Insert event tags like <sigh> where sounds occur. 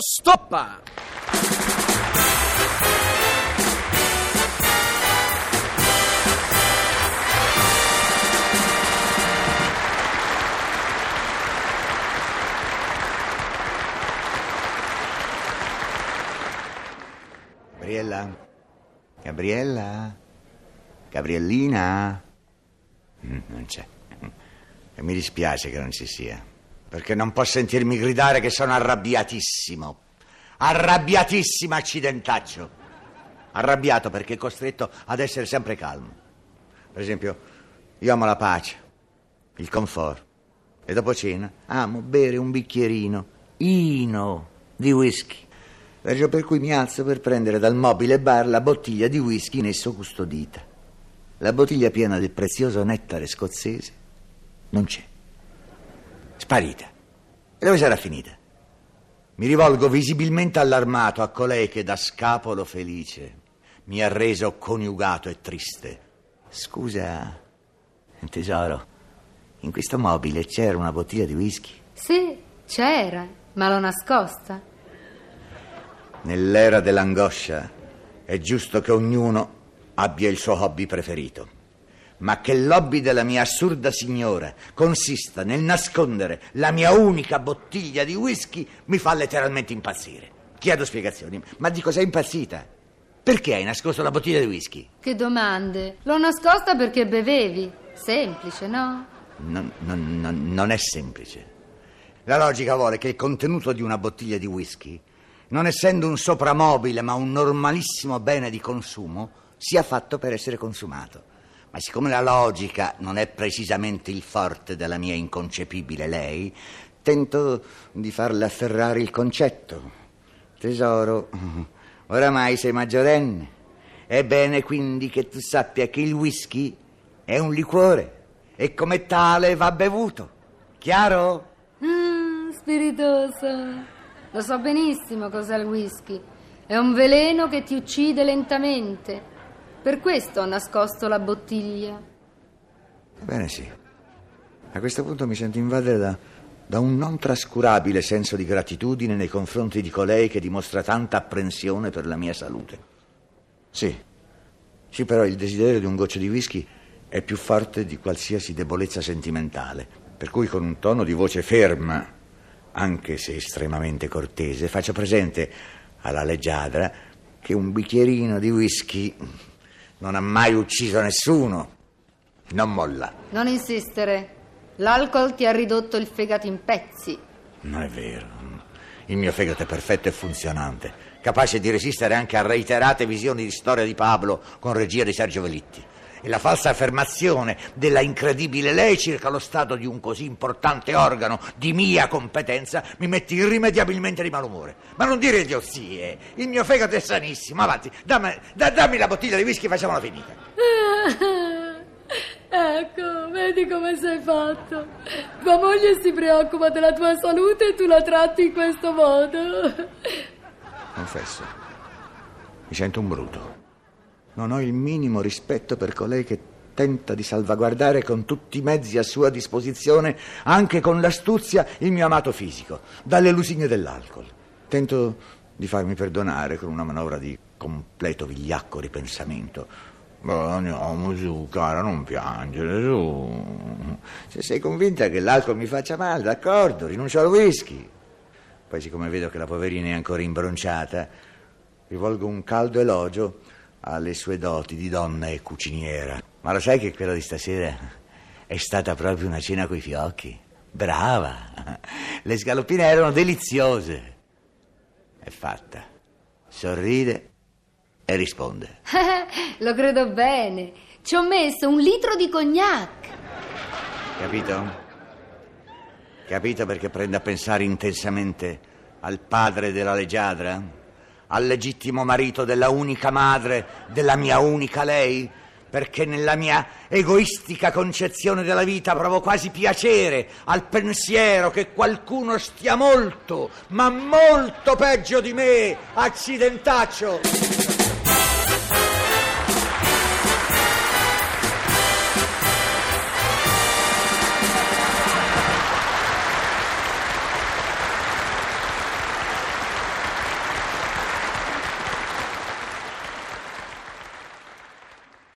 stoppa! Gabriella? Gabriella? Gabriellina? Mm, Non c'è. E mi dispiace che non ci sia, perché non può sentirmi gridare che sono arrabbiatissimo. Arrabbiatissimo, accidentaccio. Arrabbiato perché è costretto ad essere sempre calmo. Per esempio, io amo la pace, il comfort. E dopo cena amo bere un bicchierino, ino, di whisky. Ragione per cui mi alzo per prendere dal mobile bar la bottiglia di whisky in esso custodita. La bottiglia piena del prezioso nettare scozzese non c'è. Sparita. E dove sarà finita? Mi rivolgo visibilmente allarmato a colei che da scapolo felice mi ha reso coniugato e triste. Scusa, tesoro, in questo mobile c'era una bottiglia di whisky? Sì, c'era, ma l'ho nascosta. Nell'era dell'angoscia è giusto che ognuno abbia il suo hobby preferito. Ma che l'hobby della mia assurda signora consista nel nascondere la mia unica bottiglia di whisky mi fa letteralmente impazzire. Chiedo spiegazioni, ma di cos'è impazzita? Perché hai nascosto la bottiglia di whisky? Che domande? L'ho nascosta perché bevevi. Semplice, no? Non, non- non- non è semplice. La logica vuole che il contenuto di una bottiglia di whisky, non essendo un sopramobile ma un normalissimo bene di consumo, sia fatto per essere consumato. Ma siccome la logica non è precisamente il forte della mia inconcepibile lei, tento di farle afferrare il concetto. Tesoro, oramai sei maggiorenne. È bene quindi che tu sappia che il whisky è un liquore e come tale va bevuto. Chiaro? Mm, spiritoso. Lo so benissimo cos'è il whisky. È un veleno che ti uccide lentamente. Per questo ho nascosto la bottiglia. Ebbene sì. A questo punto mi sento invadere da, da un non trascurabile senso di gratitudine nei confronti di colei che dimostra tanta apprensione per la mia salute. Sì, sì, però il desiderio di un goccio di whisky è più forte di qualsiasi debolezza sentimentale, per cui con un tono di voce ferma, anche se estremamente cortese, faccio presente alla leggiadra che un bicchierino di whisky non ha mai ucciso nessuno. Non molla. Non insistere. L'alcol ti ha ridotto il fegato in pezzi. Non è vero. Il mio fegato è perfetto e funzionante, capace di resistere anche a reiterate visioni di storia di Pablo con regia di Sergio Velitti. E la falsa affermazione della incredibile lei circa lo stato di un così importante organo di mia competenza mi mette irrimediabilmente di malumore. Ma non dire idiozie. Il mio fegato è sanissimo. Avanti, dammi, da- dammi la bottiglia di whisky e facciamola finita. <laughs> Ecco, vedi come sei fatto. Tua moglie si preoccupa della tua salute e tu la tratti in questo modo. Confesso, mi sento un bruto. Non ho il minimo rispetto per colei che tenta di salvaguardare con tutti i mezzi a sua disposizione, anche con l'astuzia, il mio amato fisico, dalle lusinghe dell'alcol. Tento di farmi perdonare con una manovra di completo vigliacco ripensamento. Ma andiamo su, cara, non piangere, su. Se sei convinta che l'alcol mi faccia male, d'accordo, rinuncio al whisky. Poi, siccome vedo che la poverina è ancora imbronciata, rivolgo un caldo elogio alle sue doti di donna e cuciniera. Ma lo sai che quella di stasera è stata proprio una cena coi fiocchi? Brava! Le scaloppine erano deliziose. È fatta. Sorride e risponde. <laughs> Lo credo bene. Ci ho messo un litro di cognac. Capito? Capito perché prende a pensare intensamente al padre della leggiadra? Al legittimo marito della unica madre, della mia unica lei? Perché nella mia egoistica concezione della vita provo quasi piacere al pensiero che qualcuno stia molto, ma molto peggio di me, accidentaccio.